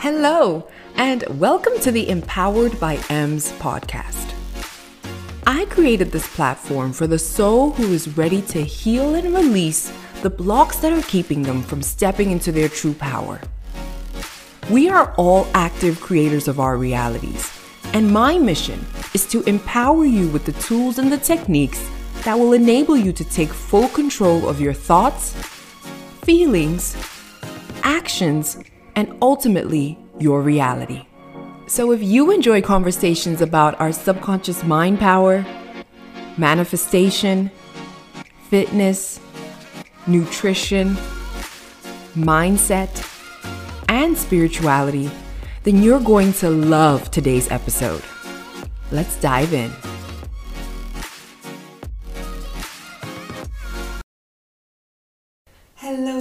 Hello, and welcome to the Empowered by Ems podcast. I created this platform for the soul who is ready to heal and release the blocks that are keeping them from stepping into their true power. We are all active creators of our realities, and my mission is to empower you with the tools and the techniques that will enable you to take full control of your thoughts, feelings, actions, and ultimately your reality. So, if you enjoy conversations about our subconscious mind power, manifestation, fitness, nutrition, mindset, and spirituality, then you're going to love today's episode. Let's dive in.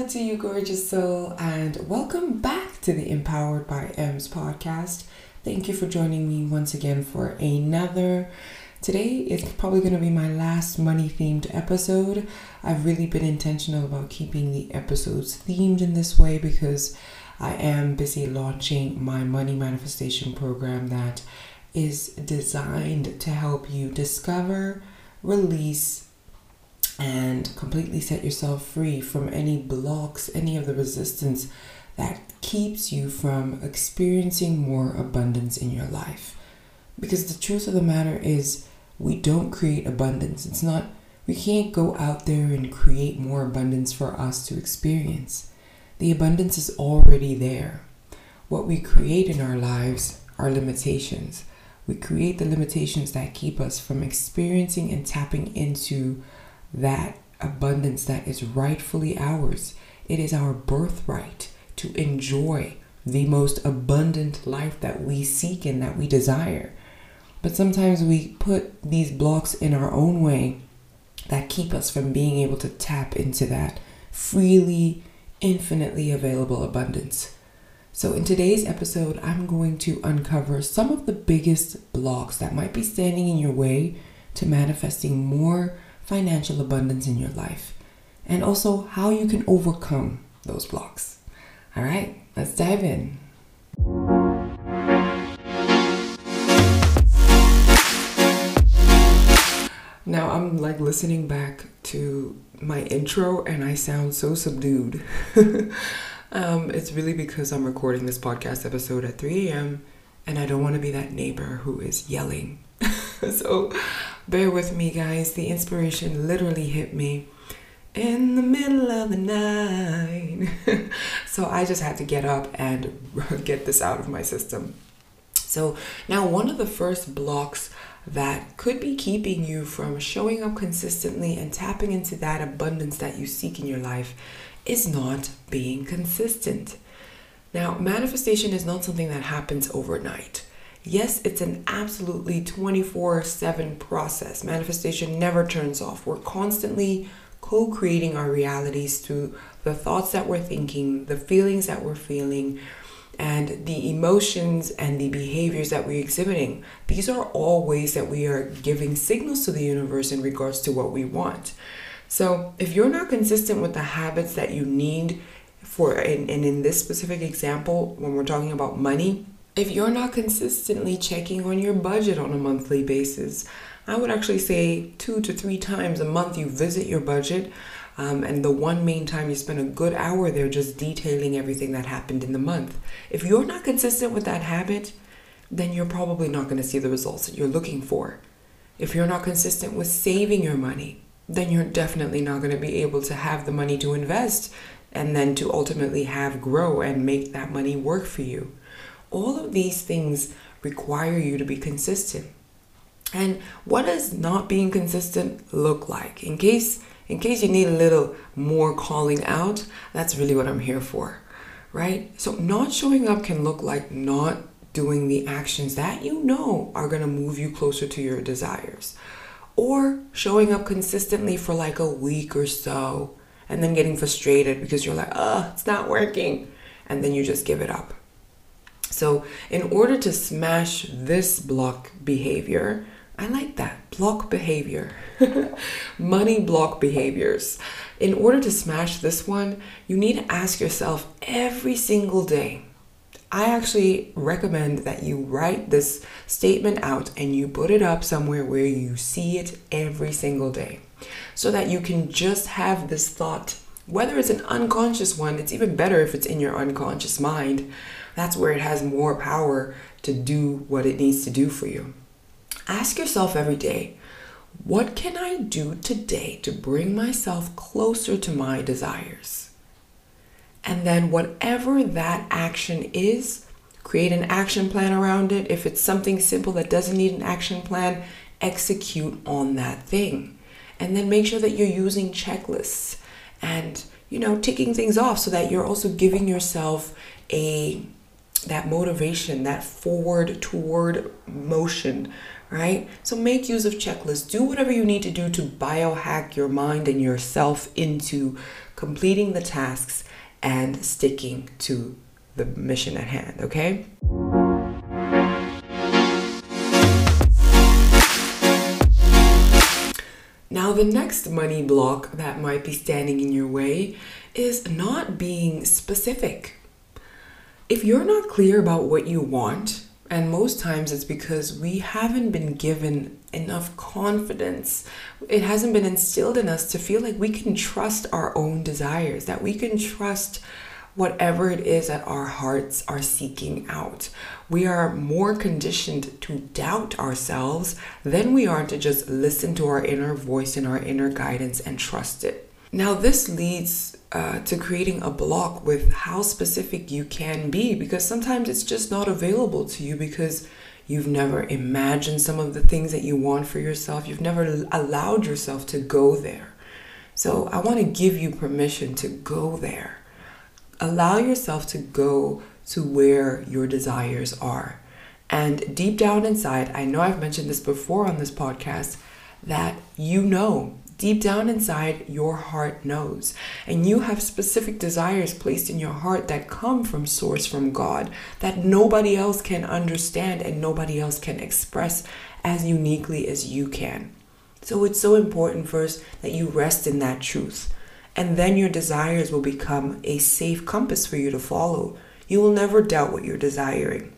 To you, gorgeous soul, and welcome back to the Empowered by Ems podcast. Thank you for joining me once again for another. Today is probably going to be my last money themed episode. I've really been intentional about keeping the episodes themed in this way because I am busy launching my money manifestation program that is designed to help you discover, release, and completely set yourself free from any blocks, any of the resistance that keeps you from experiencing more abundance in your life. Because the truth of the matter is, we don't create abundance. It's not, we can't go out there and create more abundance for us to experience. The abundance is already there. What we create in our lives are limitations. We create the limitations that keep us from experiencing and tapping into that abundance that is rightfully ours. It is our birthright to enjoy the most abundant life that we seek and that we desire. But sometimes we put these blocks in our own way that keep us from being able to tap into that freely, infinitely available abundance. So, in today's episode, I'm going to uncover some of the biggest blocks that might be standing in your way to manifesting more financial abundance in your life, and also how you can overcome those blocks. All right, let's dive in. Now I'm like listening back to my intro and I sound so subdued. um, it's really because I'm recording this podcast episode at 3 a.m. and I don't want to be that neighbor who is yelling. so bear with me, guys. The inspiration literally hit me in the middle of the night. so I just had to get up and get this out of my system. So now, one of the first blocks that could be keeping you from showing up consistently and tapping into that abundance that you seek in your life is not being consistent. Now, manifestation is not something that happens overnight. Yes, it's an absolutely 24 7 process. Manifestation never turns off. We're constantly co creating our realities through the thoughts that we're thinking, the feelings that we're feeling, and the emotions and the behaviors that we're exhibiting. These are all ways that we are giving signals to the universe in regards to what we want. So, if you're not consistent with the habits that you need for, and, and in this specific example, when we're talking about money, if you're not consistently checking on your budget on a monthly basis, I would actually say two to three times a month you visit your budget. Um, and the one main time you spend a good hour there just detailing everything that happened in the month. If you're not consistent with that habit, then you're probably not going to see the results that you're looking for. If you're not consistent with saving your money, then you're definitely not going to be able to have the money to invest and then to ultimately have grow and make that money work for you. All of these things require you to be consistent. And what does not being consistent look like? In case in case you need a little more calling out, that's really what I'm here for. Right? So not showing up can look like not doing the actions that you know are going to move you closer to your desires. Or showing up consistently for like a week or so and then getting frustrated because you're like, oh, it's not working. And then you just give it up. So, in order to smash this block behavior, I like that block behavior, money block behaviors. In order to smash this one, you need to ask yourself every single day, I actually recommend that you write this statement out and you put it up somewhere where you see it every single day so that you can just have this thought. Whether it's an unconscious one, it's even better if it's in your unconscious mind. That's where it has more power to do what it needs to do for you. Ask yourself every day, what can I do today to bring myself closer to my desires? And then, whatever that action is, create an action plan around it. If it's something simple that doesn't need an action plan, execute on that thing. And then make sure that you're using checklists and, you know, ticking things off so that you're also giving yourself a that motivation, that forward toward motion, right? So make use of checklists. Do whatever you need to do to biohack your mind and yourself into completing the tasks and sticking to the mission at hand, okay? Now, the next money block that might be standing in your way is not being specific. If you're not clear about what you want, and most times it's because we haven't been given enough confidence. It hasn't been instilled in us to feel like we can trust our own desires, that we can trust whatever it is that our hearts are seeking out. We are more conditioned to doubt ourselves than we are to just listen to our inner voice and our inner guidance and trust it. Now, this leads uh, to creating a block with how specific you can be because sometimes it's just not available to you because you've never imagined some of the things that you want for yourself. You've never allowed yourself to go there. So I want to give you permission to go there. Allow yourself to go to where your desires are. And deep down inside, I know I've mentioned this before on this podcast, that you know Deep down inside, your heart knows. And you have specific desires placed in your heart that come from source from God that nobody else can understand and nobody else can express as uniquely as you can. So it's so important first that you rest in that truth. And then your desires will become a safe compass for you to follow. You will never doubt what you're desiring.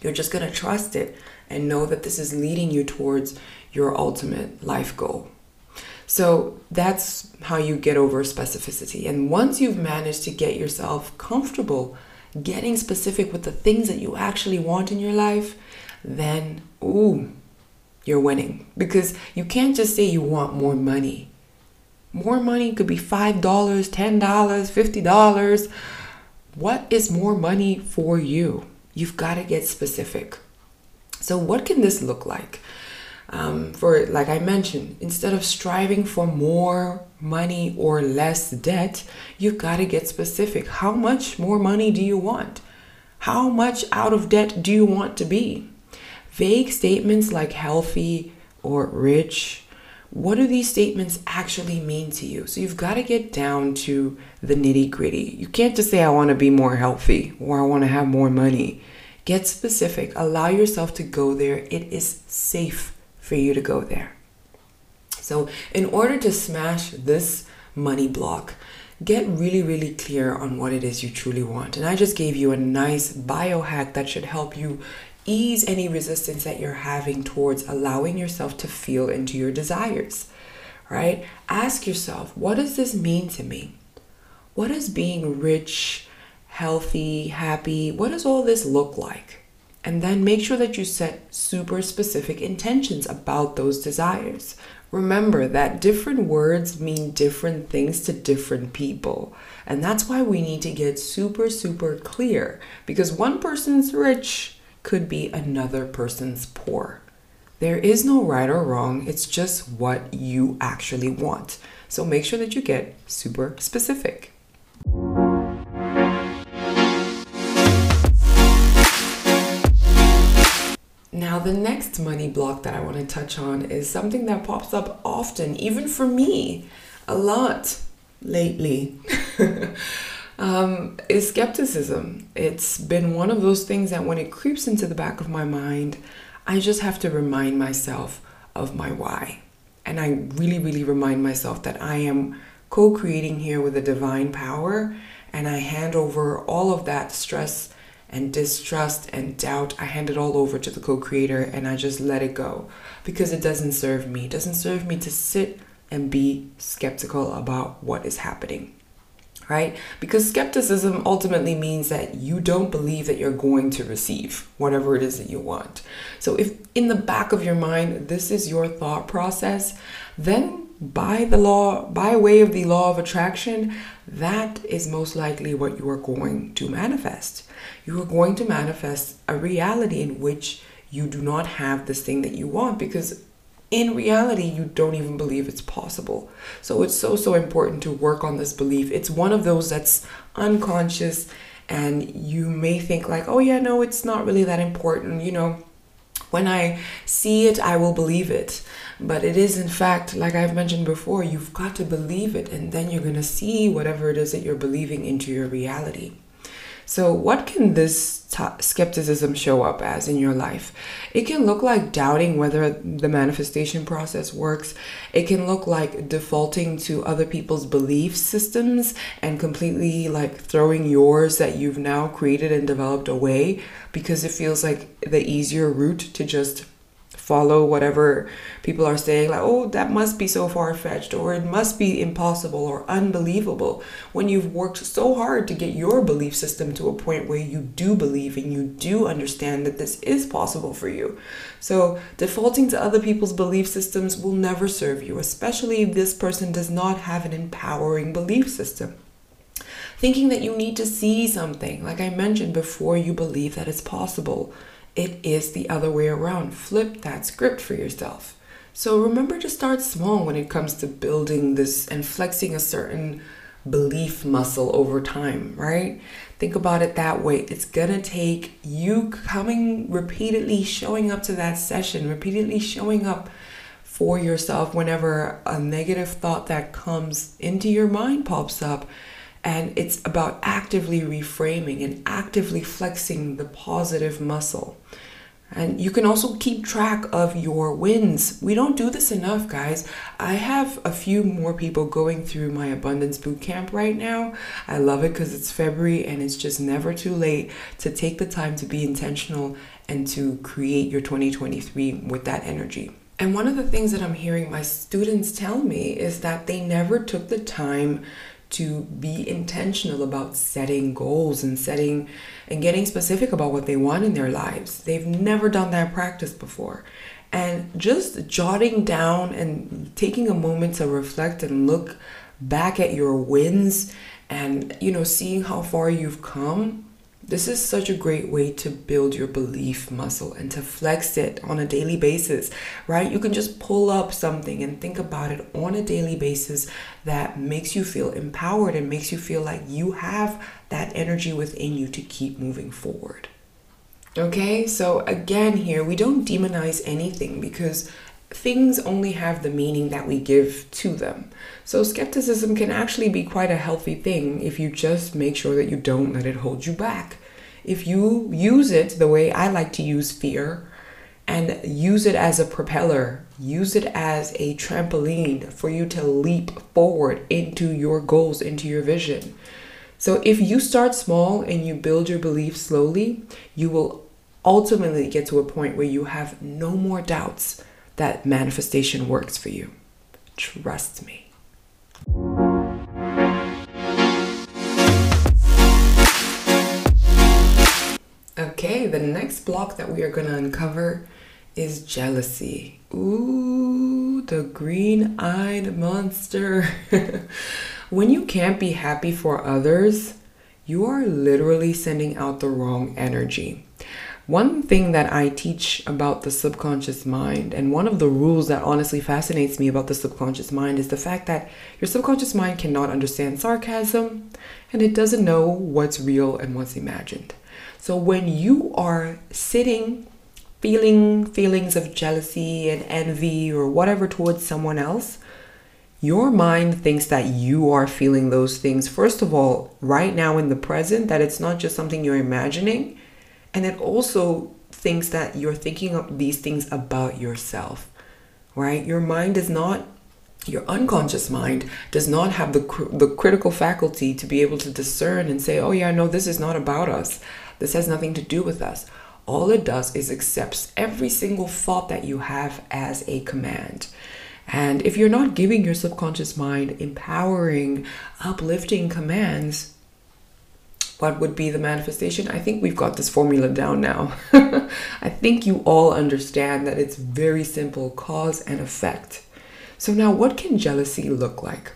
You're just going to trust it and know that this is leading you towards your ultimate life goal. So that's how you get over specificity. And once you've managed to get yourself comfortable getting specific with the things that you actually want in your life, then, ooh, you're winning. Because you can't just say you want more money. More money could be $5, $10, $50. What is more money for you? You've got to get specific. So, what can this look like? Um, for like i mentioned instead of striving for more money or less debt you've got to get specific. How much more money do you want? How much out of debt do you want to be? Vague statements like healthy or rich. What do these statements actually mean to you? So you've got to get down to the nitty gritty you can't just say i want to be more healthy or i want to have more money. Get specific. Allow yourself to go there. It is safe for you to go there. So, in order to smash this money block, get really, really clear on what it is you truly want. And I just gave you a nice biohack that should help you ease any resistance that you're having towards allowing yourself to feel into your desires, right? Ask yourself, what does this mean to me? What does being rich, healthy, happy, what does all this look like? And then make sure that you set super specific intentions about those desires. Remember that different words mean different things to different people. And that's why we need to get super, super clear because one person's rich could be another person's poor. There is no right or wrong, it's just what you actually want. So make sure that you get super specific. The next money block that I want to touch on is something that pops up often, even for me, a lot lately. um, is skepticism. It's been one of those things that when it creeps into the back of my mind, I just have to remind myself of my why. And I really, really remind myself that I am co creating here with a divine power and I hand over all of that stress and distrust and doubt, I hand it all over to the co creator and I just let it go because it doesn't serve me. It doesn't serve me to sit and be skeptical about what is happening. Right? Because skepticism ultimately means that you don't believe that you're going to receive whatever it is that you want. So, if in the back of your mind this is your thought process, then by the law, by way of the law of attraction, that is most likely what you are going to manifest. You are going to manifest a reality in which you do not have this thing that you want because in reality you don't even believe it's possible. So it's so so important to work on this belief. It's one of those that's unconscious and you may think like, "Oh yeah, no, it's not really that important, you know." When I see it, I will believe it. But it is, in fact, like I've mentioned before, you've got to believe it, and then you're going to see whatever it is that you're believing into your reality. So, what can this t- skepticism show up as in your life? It can look like doubting whether the manifestation process works. It can look like defaulting to other people's belief systems and completely like throwing yours that you've now created and developed away because it feels like the easier route to just follow whatever people are saying like oh that must be so far-fetched or it must be impossible or unbelievable. When you've worked so hard to get your belief system to a point where you do believe and you do understand that this is possible for you. So defaulting to other people's belief systems will never serve you especially if this person does not have an empowering belief system. Thinking that you need to see something like i mentioned before you believe that it's possible it is the other way around. Flip that script for yourself. So remember to start small when it comes to building this and flexing a certain belief muscle over time, right? Think about it that way. It's gonna take you coming repeatedly, showing up to that session, repeatedly showing up for yourself whenever a negative thought that comes into your mind pops up and it's about actively reframing and actively flexing the positive muscle. And you can also keep track of your wins. We don't do this enough, guys. I have a few more people going through my abundance boot camp right now. I love it because it's February and it's just never too late to take the time to be intentional and to create your 2023 with that energy. And one of the things that I'm hearing my students tell me is that they never took the time to be intentional about setting goals and setting and getting specific about what they want in their lives. They've never done that practice before. And just jotting down and taking a moment to reflect and look back at your wins and you know seeing how far you've come this is such a great way to build your belief muscle and to flex it on a daily basis, right? You can just pull up something and think about it on a daily basis that makes you feel empowered and makes you feel like you have that energy within you to keep moving forward. Okay, so again, here we don't demonize anything because things only have the meaning that we give to them. So, skepticism can actually be quite a healthy thing if you just make sure that you don't let it hold you back. If you use it the way I like to use fear and use it as a propeller, use it as a trampoline for you to leap forward into your goals, into your vision. So, if you start small and you build your belief slowly, you will ultimately get to a point where you have no more doubts that manifestation works for you. Trust me. Okay, the next block that we are going to uncover is jealousy. Ooh, the green eyed monster. when you can't be happy for others, you are literally sending out the wrong energy. One thing that I teach about the subconscious mind, and one of the rules that honestly fascinates me about the subconscious mind, is the fact that your subconscious mind cannot understand sarcasm and it doesn't know what's real and what's imagined. So when you are sitting feeling feelings of jealousy and envy or whatever towards someone else, your mind thinks that you are feeling those things, first of all, right now in the present, that it's not just something you're imagining and it also thinks that you're thinking of these things about yourself, right? Your mind is not, your unconscious mind does not have the, the critical faculty to be able to discern and say, oh, yeah, no, this is not about us. This has nothing to do with us. All it does is accepts every single thought that you have as a command. And if you're not giving your subconscious mind empowering, uplifting commands, what would be the manifestation? I think we've got this formula down now. I think you all understand that it's very simple cause and effect. So, now what can jealousy look like?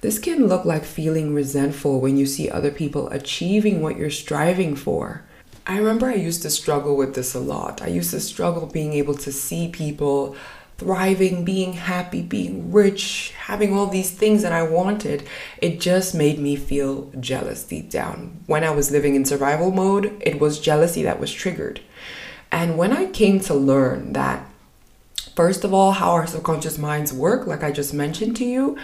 This can look like feeling resentful when you see other people achieving what you're striving for. I remember I used to struggle with this a lot. I used to struggle being able to see people thriving, being happy, being rich, having all these things that I wanted, it just made me feel jealous deep down. When I was living in survival mode, it was jealousy that was triggered. And when I came to learn that, first of all, how our subconscious minds work, like I just mentioned to you,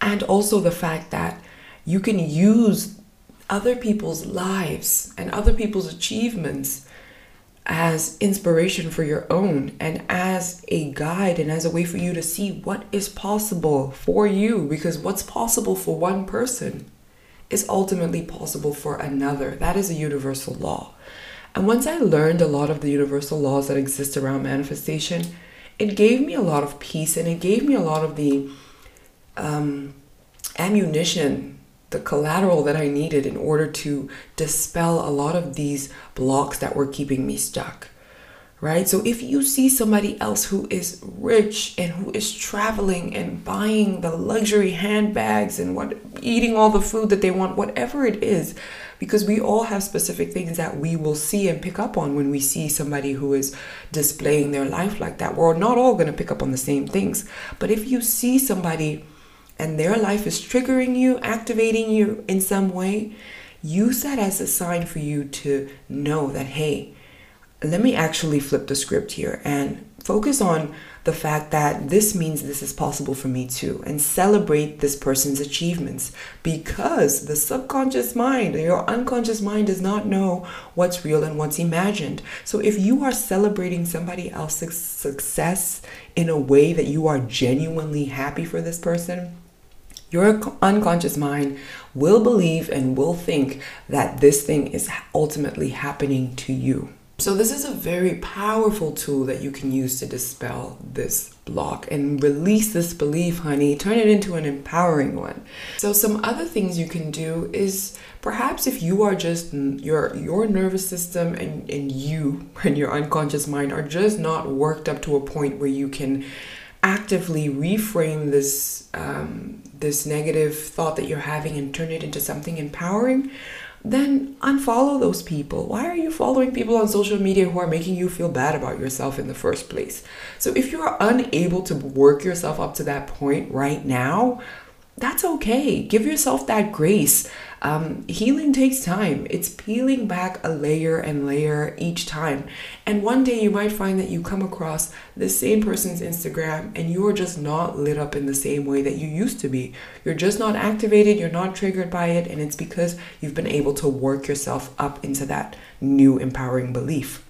and also the fact that you can use other people's lives and other people's achievements as inspiration for your own and as a guide and as a way for you to see what is possible for you because what's possible for one person is ultimately possible for another. That is a universal law. And once I learned a lot of the universal laws that exist around manifestation, it gave me a lot of peace and it gave me a lot of the um, ammunition the collateral that I needed in order to dispel a lot of these blocks that were keeping me stuck. Right? So if you see somebody else who is rich and who is traveling and buying the luxury handbags and what eating all the food that they want, whatever it is, because we all have specific things that we will see and pick up on when we see somebody who is displaying their life like that. We're not all going to pick up on the same things. But if you see somebody and their life is triggering you, activating you in some way, use that as a sign for you to know that, hey, let me actually flip the script here and focus on the fact that this means this is possible for me too and celebrate this person's achievements because the subconscious mind your unconscious mind does not know what's real and what's imagined. So if you are celebrating somebody else's success in a way that you are genuinely happy for this person your unconscious mind will believe and will think that this thing is ultimately happening to you. So, this is a very powerful tool that you can use to dispel this block and release this belief, honey. Turn it into an empowering one. So, some other things you can do is perhaps if you are just your your nervous system and, and you and your unconscious mind are just not worked up to a point where you can actively reframe this um, this negative thought that you're having and turn it into something empowering, then unfollow those people. Why are you following people on social media who are making you feel bad about yourself in the first place? So if you are unable to work yourself up to that point right now, that's okay. Give yourself that grace. Um, healing takes time. It's peeling back a layer and layer each time. And one day you might find that you come across the same person's Instagram and you're just not lit up in the same way that you used to be. You're just not activated, you're not triggered by it, and it's because you've been able to work yourself up into that new empowering belief.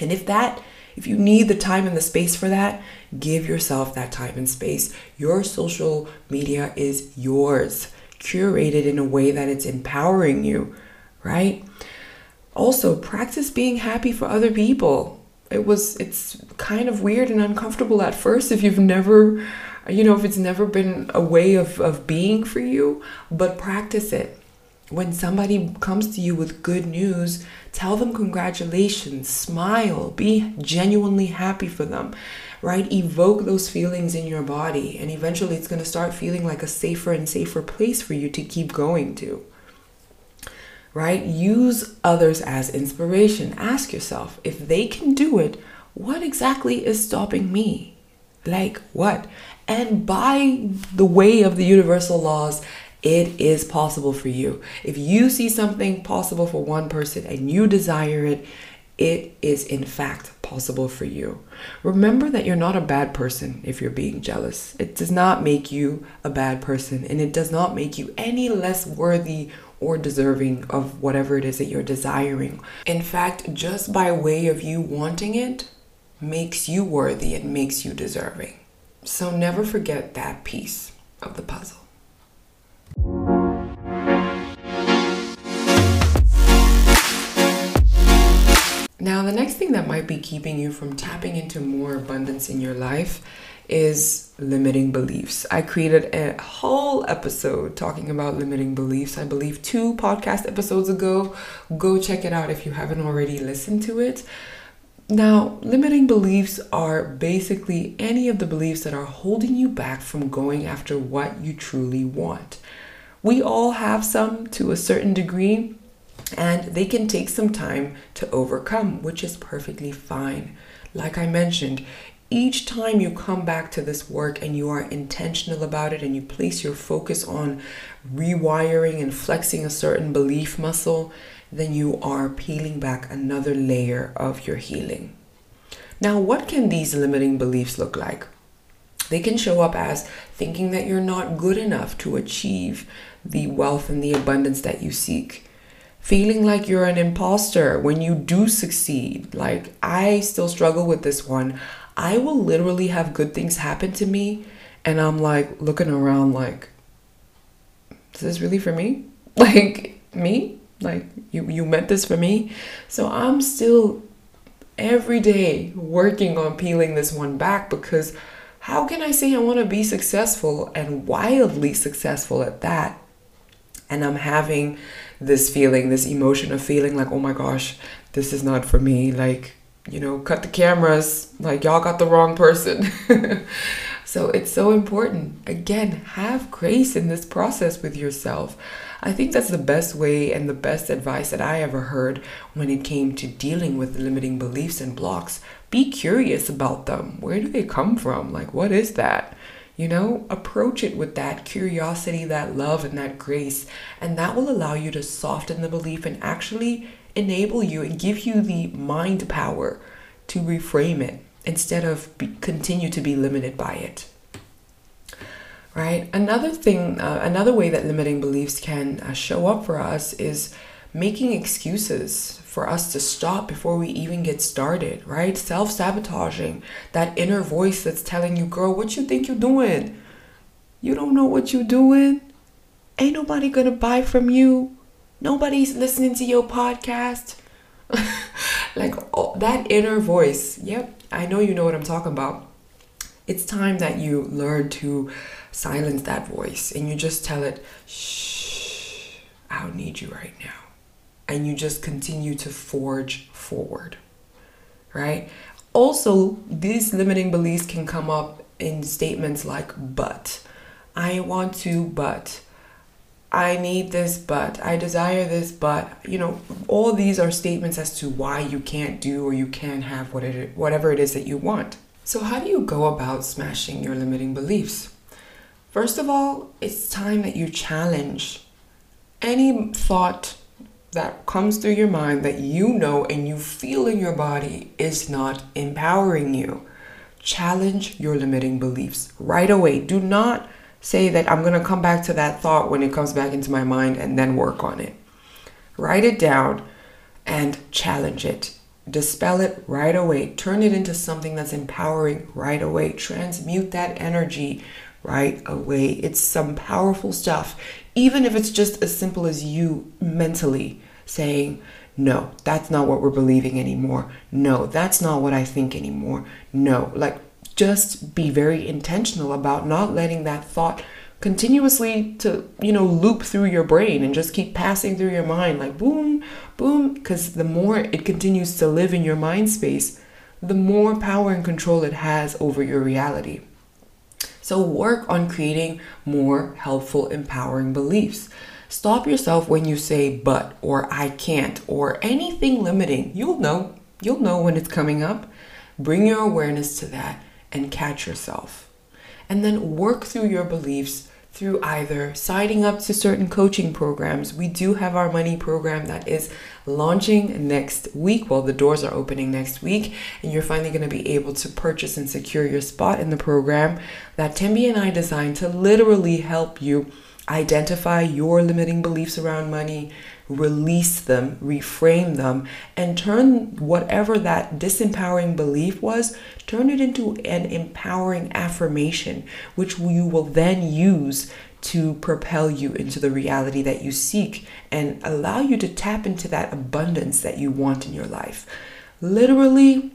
And if that if you need the time and the space for that, give yourself that time and space. Your social media is yours, curated in a way that it's empowering you, right? Also, practice being happy for other people. It was it's kind of weird and uncomfortable at first if you've never you know, if it's never been a way of, of being for you, but practice it when somebody comes to you with good news, tell them congratulations, smile, be genuinely happy for them, right? Evoke those feelings in your body, and eventually it's going to start feeling like a safer and safer place for you to keep going to. Right? Use others as inspiration. Ask yourself if they can do it, what exactly is stopping me? Like what? And by the way of the universal laws, it is possible for you. If you see something possible for one person and you desire it, it is in fact possible for you. Remember that you're not a bad person if you're being jealous. It does not make you a bad person and it does not make you any less worthy or deserving of whatever it is that you're desiring. In fact, just by way of you wanting it makes you worthy and makes you deserving. So never forget that piece of the puzzle. That might be keeping you from tapping into more abundance in your life is limiting beliefs. I created a whole episode talking about limiting beliefs, I believe two podcast episodes ago. Go check it out if you haven't already listened to it. Now, limiting beliefs are basically any of the beliefs that are holding you back from going after what you truly want. We all have some to a certain degree, and they can take some time to overcome, which is perfectly fine. Like I mentioned, each time you come back to this work and you are intentional about it and you place your focus on rewiring and flexing a certain belief muscle, then you are peeling back another layer of your healing. Now, what can these limiting beliefs look like? They can show up as thinking that you're not good enough to achieve the wealth and the abundance that you seek. Feeling like you're an imposter when you do succeed. Like, I still struggle with this one. I will literally have good things happen to me, and I'm like looking around, like, is this really for me? Like, me? Like, you, you meant this for me? So I'm still every day working on peeling this one back because how can I say I want to be successful and wildly successful at that? And I'm having this feeling, this emotion of feeling like, oh my gosh, this is not for me. Like, you know, cut the cameras. Like, y'all got the wrong person. so it's so important. Again, have grace in this process with yourself. I think that's the best way and the best advice that I ever heard when it came to dealing with limiting beliefs and blocks. Be curious about them. Where do they come from? Like, what is that? You know, approach it with that curiosity, that love, and that grace. And that will allow you to soften the belief and actually enable you and give you the mind power to reframe it instead of be, continue to be limited by it right another thing uh, another way that limiting beliefs can uh, show up for us is making excuses for us to stop before we even get started right self-sabotaging that inner voice that's telling you girl what you think you're doing you don't know what you're doing ain't nobody gonna buy from you nobody's listening to your podcast. like oh, that inner voice. Yep, I know you know what I'm talking about. It's time that you learn to silence that voice and you just tell it, shh, I don't need you right now. And you just continue to forge forward, right? Also, these limiting beliefs can come up in statements like, but. I want to, but. I need this, but I desire this, but you know, all these are statements as to why you can't do or you can't have what it, whatever it is that you want. So, how do you go about smashing your limiting beliefs? First of all, it's time that you challenge any thought that comes through your mind that you know and you feel in your body is not empowering you. Challenge your limiting beliefs right away. Do not say that I'm going to come back to that thought when it comes back into my mind and then work on it. Write it down and challenge it. Dispel it right away. Turn it into something that's empowering right away. Transmute that energy right away. It's some powerful stuff, even if it's just as simple as you mentally saying, no, that's not what we're believing anymore. No, that's not what I think anymore. No, like just be very intentional about not letting that thought continuously to you know loop through your brain and just keep passing through your mind like boom boom because the more it continues to live in your mind space the more power and control it has over your reality so work on creating more helpful empowering beliefs stop yourself when you say but or i can't or anything limiting you'll know you'll know when it's coming up bring your awareness to that and catch yourself. And then work through your beliefs through either signing up to certain coaching programs. We do have our money program that is launching next week. Well, the doors are opening next week, and you're finally going to be able to purchase and secure your spot in the program that Tembi and I designed to literally help you identify your limiting beliefs around money, release them, reframe them, and turn whatever that disempowering belief was, turn it into an empowering affirmation, which you will then use to propel you into the reality that you seek and allow you to tap into that abundance that you want in your life. Literally,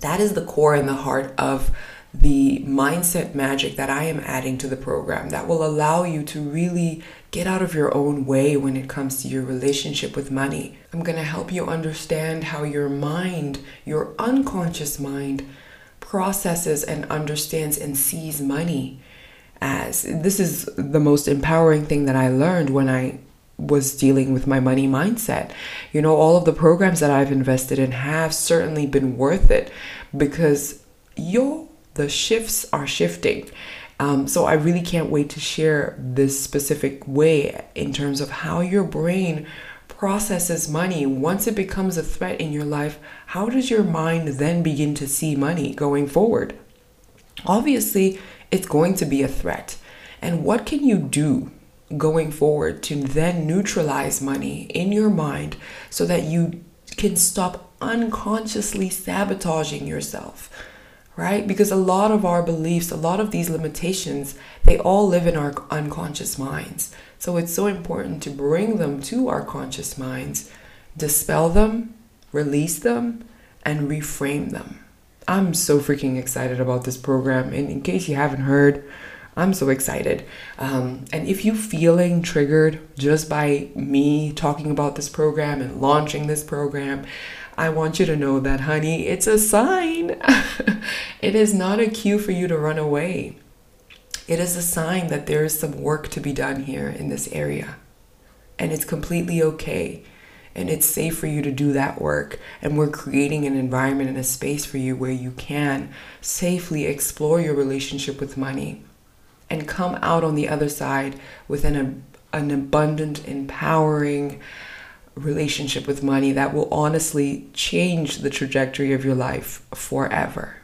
that is the core and the heart of the mindset magic that I am adding to the program that will allow you to really get out of your own way when it comes to your relationship with money. I'm going to help you understand how your mind, your unconscious mind, processes and understands and sees money as. This is the most empowering thing that I learned when I was dealing with my money mindset. You know, all of the programs that I've invested in have certainly been worth it because yo, the shifts are shifting. Um, so I really can't wait to share this specific way in terms of how your brain processes money once it becomes a threat in your life. How does your mind then begin to see money going forward? Obviously, it's going to be a threat. And what can you do going forward to then neutralize money in your mind so that you can stop unconsciously sabotaging yourself right? Because a lot of our beliefs a lot of these limitations they all live in our unconscious minds. So it's so important to bring them to our conscious minds dispel them release them and reframe them. I'm so freaking excited about this program. And in case you haven't heard I'm so excited. Um, and if you're feeling triggered just by me talking about this program and launching this program, I want you to know that, honey, it's a sign. it is not a cue for you to run away. It is a sign that there is some work to be done here in this area. And it's completely okay. And it's safe for you to do that work. And we're creating an environment and a space for you where you can safely explore your relationship with money and come out on the other side with an, an abundant, empowering relationship with money that will honestly change the trajectory of your life forever.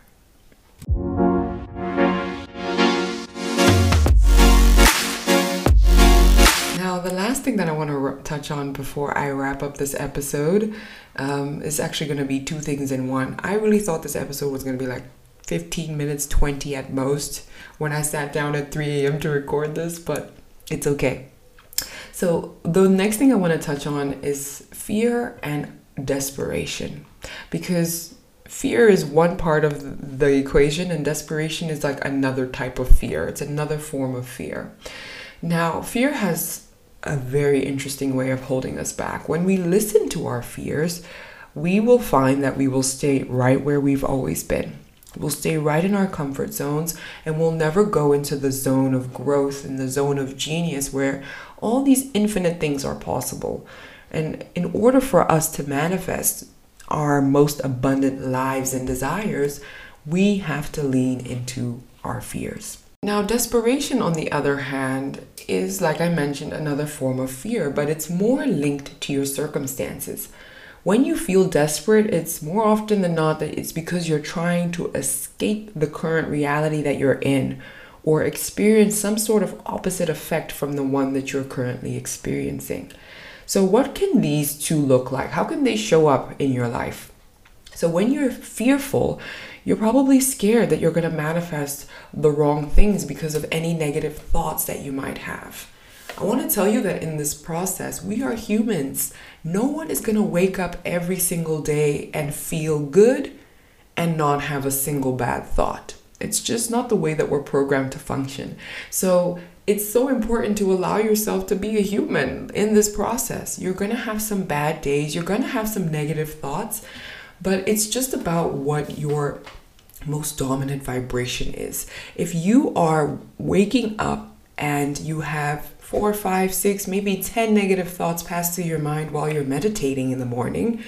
Now, the last thing that I want to touch on before I wrap up this episode um, is actually going to be two things in one. I really thought this episode was going to be like 15 minutes, 20 at most when I sat down at 3 a.m. to record this, but it's okay. So, the next thing I want to touch on is fear and desperation because fear is one part of the equation and desperation is like another type of fear. It's another form of fear. Now, fear has a very interesting way of holding us back. When we listen to our fears, we will find that we will stay right where we've always been. We'll stay right in our comfort zones and we'll never go into the zone of growth and the zone of genius where all these infinite things are possible. And in order for us to manifest our most abundant lives and desires, we have to lean into our fears. Now, desperation, on the other hand, is, like I mentioned, another form of fear, but it's more linked to your circumstances when you feel desperate, it's more often than not that it's because you're trying to escape the current reality that you're in or experience some sort of opposite effect from the one that you're currently experiencing. So, what can these two look like? How can they show up in your life? So, when you're fearful, you're probably scared that you're going to manifest the wrong things because of any negative thoughts that you might have. I want to tell you that in this process, we are humans. No one is going to wake up every single day and feel good and not have a single bad thought. It's just not the way that we're programmed to function. So, it's so important to allow yourself to be a human in this process. You're going to have some bad days, you're going to have some negative thoughts, but it's just about what your most dominant vibration is. If you are waking up and you have four, five, six, maybe 10 negative thoughts pass through your mind while you're meditating in the morning.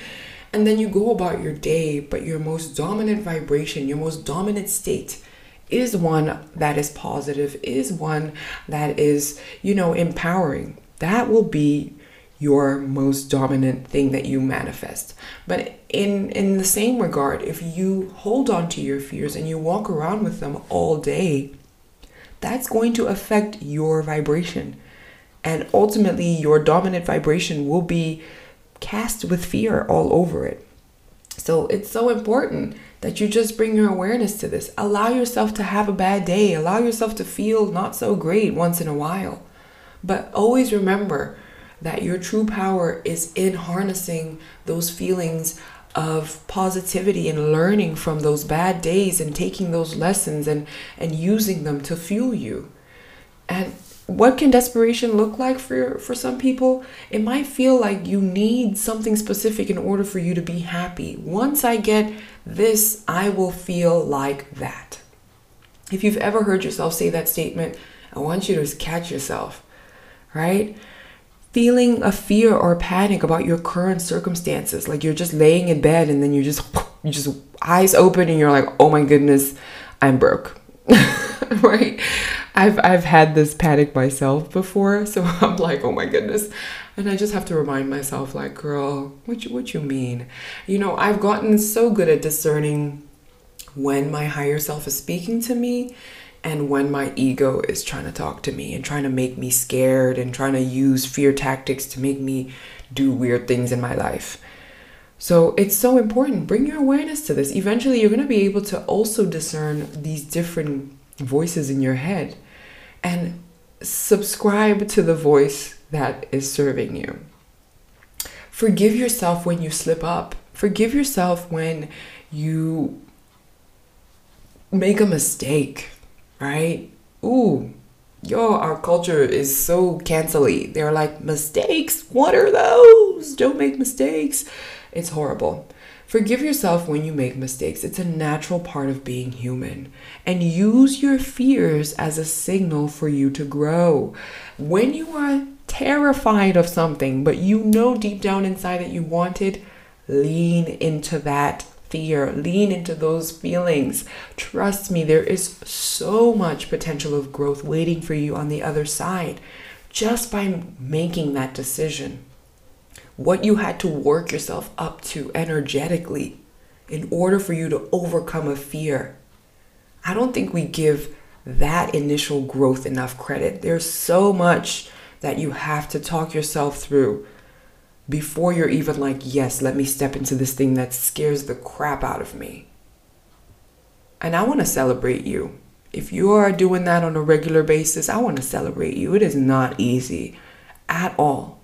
And then you go about your day, but your most dominant vibration, your most dominant state is one that is positive, is one that is, you know, empowering. That will be your most dominant thing that you manifest. But in in the same regard, if you hold on to your fears and you walk around with them all day, that's going to affect your vibration. And ultimately, your dominant vibration will be cast with fear all over it. So it's so important that you just bring your awareness to this. Allow yourself to have a bad day, allow yourself to feel not so great once in a while. But always remember that your true power is in harnessing those feelings of positivity and learning from those bad days and taking those lessons and and using them to fuel you. And what can desperation look like for for some people? It might feel like you need something specific in order for you to be happy. Once i get this i will feel like that. If you've ever heard yourself say that statement i want you to catch yourself right? Feeling a fear or panic about your current circumstances like you're just laying in bed and then you just you just eyes open and you're like oh my goodness i'm broke. Right I've I've had this panic myself before, so I'm like, oh my goodness. And I just have to remind myself, like, girl, what you what you mean? You know, I've gotten so good at discerning when my higher self is speaking to me and when my ego is trying to talk to me and trying to make me scared and trying to use fear tactics to make me do weird things in my life. So it's so important. Bring your awareness to this. Eventually, you're going to be able to also discern these different voices in your head and subscribe to the voice that is serving you. Forgive yourself when you slip up. Forgive yourself when you make a mistake, right? Ooh, yo, our culture is so cancelly. They're like, mistakes? What are those? Don't make mistakes. It's horrible. Forgive yourself when you make mistakes. It's a natural part of being human. And use your fears as a signal for you to grow. When you are terrified of something, but you know deep down inside that you want it, lean into that fear, lean into those feelings. Trust me, there is so much potential of growth waiting for you on the other side just by making that decision what you had to work yourself up to energetically in order for you to overcome a fear. I don't think we give that initial growth enough credit. There's so much that you have to talk yourself through before you're even like, yes, let me step into this thing that scares the crap out of me. And I want to celebrate you. If you are doing that on a regular basis, I want to celebrate you. It is not easy at all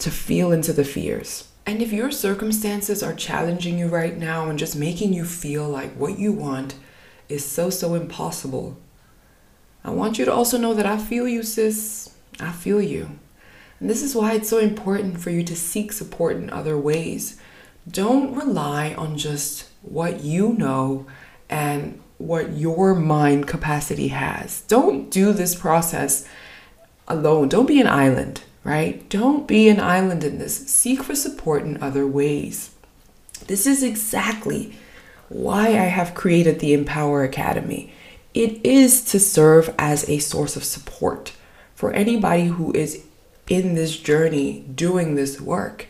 to feel into the fears. And if your circumstances are challenging you right now and just making you feel like what you want is so, so impossible, I want you to also know that I feel you, sis. I feel you. And this is why it's so important for you to seek support in other ways. Don't rely on just what you know and what your mind capacity has. Don't do this process alone. Don't be an island right? Don't be an island in this. Seek for support in other ways. This is exactly why I have created the Empower Academy. It is to serve as a source of support for anybody who is in this journey doing this work.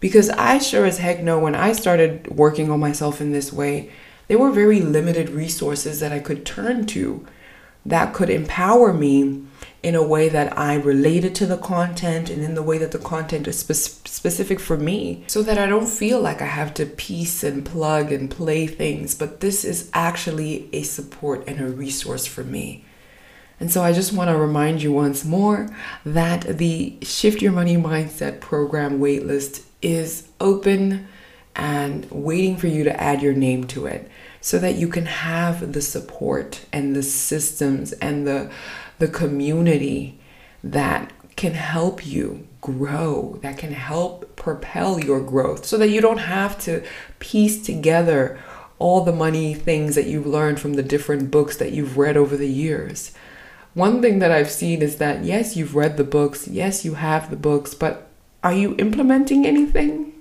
Because I sure as heck know when I started working on myself in this way, there were very limited resources that I could turn to that could empower me in a way that I related to the content and in the way that the content is spe- specific for me so that I don't feel like I have to piece and plug and play things, but this is actually a support and a resource for me. And so I just want to remind you once more that the Shift Your Money Mindset program waitlist is open and waiting for you to add your name to it so that you can have the support and the systems and the the community that can help you grow, that can help propel your growth so that you don't have to piece together all the money things that you've learned from the different books that you've read over the years. One thing that I've seen is that yes, you've read the books, yes, you have the books, but are you implementing anything?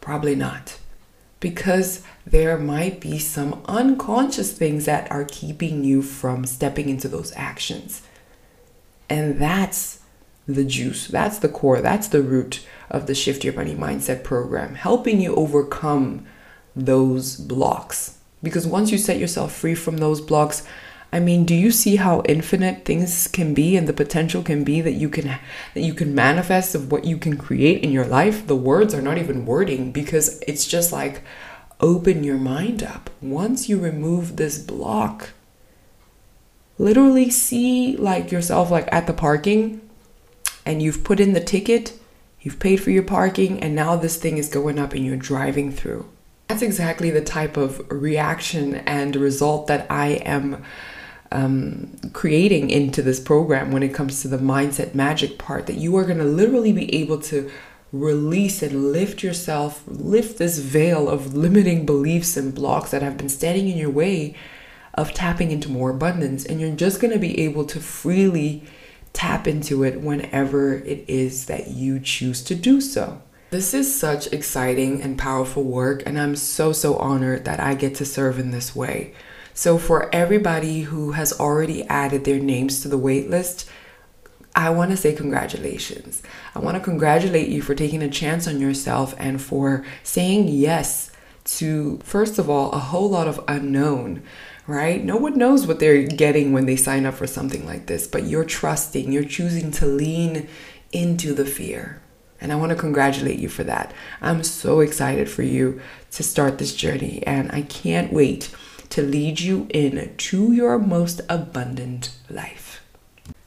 Probably not. Because there might be some unconscious things that are keeping you from stepping into those actions. And that's the juice, that's the core, that's the root of the Shift Your Money Mindset program, helping you overcome those blocks. Because once you set yourself free from those blocks, I mean, do you see how infinite things can be and the potential can be that you can that you can manifest of what you can create in your life? The words are not even wording because it's just like open your mind up. Once you remove this block, literally see like yourself like at the parking and you've put in the ticket, you've paid for your parking, and now this thing is going up and you're driving through. That's exactly the type of reaction and result that I am um, creating into this program when it comes to the mindset magic part that you are going to literally be able to release and lift yourself, lift this veil of limiting beliefs and blocks that have been standing in your way of tapping into more abundance. And you're just going to be able to freely tap into it whenever it is that you choose to do so. This is such exciting and powerful work, and I'm so, so honored that I get to serve in this way. So, for everybody who has already added their names to the waitlist, I want to say congratulations. I want to congratulate you for taking a chance on yourself and for saying yes to, first of all, a whole lot of unknown, right? No one knows what they're getting when they sign up for something like this, but you're trusting, you're choosing to lean into the fear. And I want to congratulate you for that. I'm so excited for you to start this journey, and I can't wait to lead you in to your most abundant life.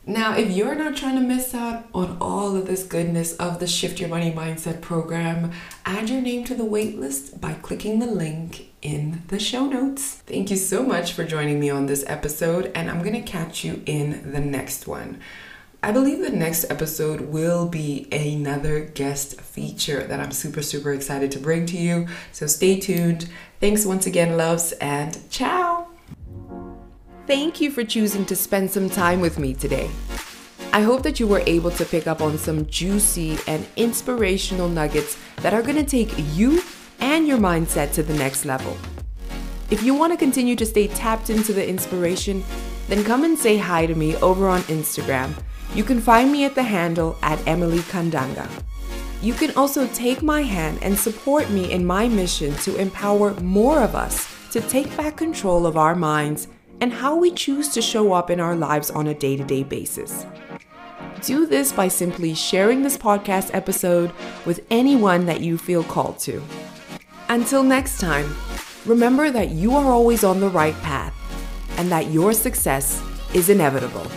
Now, if you're not trying to miss out on all of this goodness of the Shift Your Money Mindset program, add your name to the waitlist by clicking the link in the show notes. Thank you so much for joining me on this episode, and I'm going to catch you in the next one. I believe the next episode will be another guest feature that I'm super, super excited to bring to you. So stay tuned. Thanks once again, loves, and ciao. Thank you for choosing to spend some time with me today. I hope that you were able to pick up on some juicy and inspirational nuggets that are going to take you and your mindset to the next level. If you want to continue to stay tapped into the inspiration, then come and say hi to me over on Instagram. You can find me at the handle at Emily Kandanga. You can also take my hand and support me in my mission to empower more of us to take back control of our minds and how we choose to show up in our lives on a day to day basis. Do this by simply sharing this podcast episode with anyone that you feel called to. Until next time, remember that you are always on the right path and that your success is inevitable.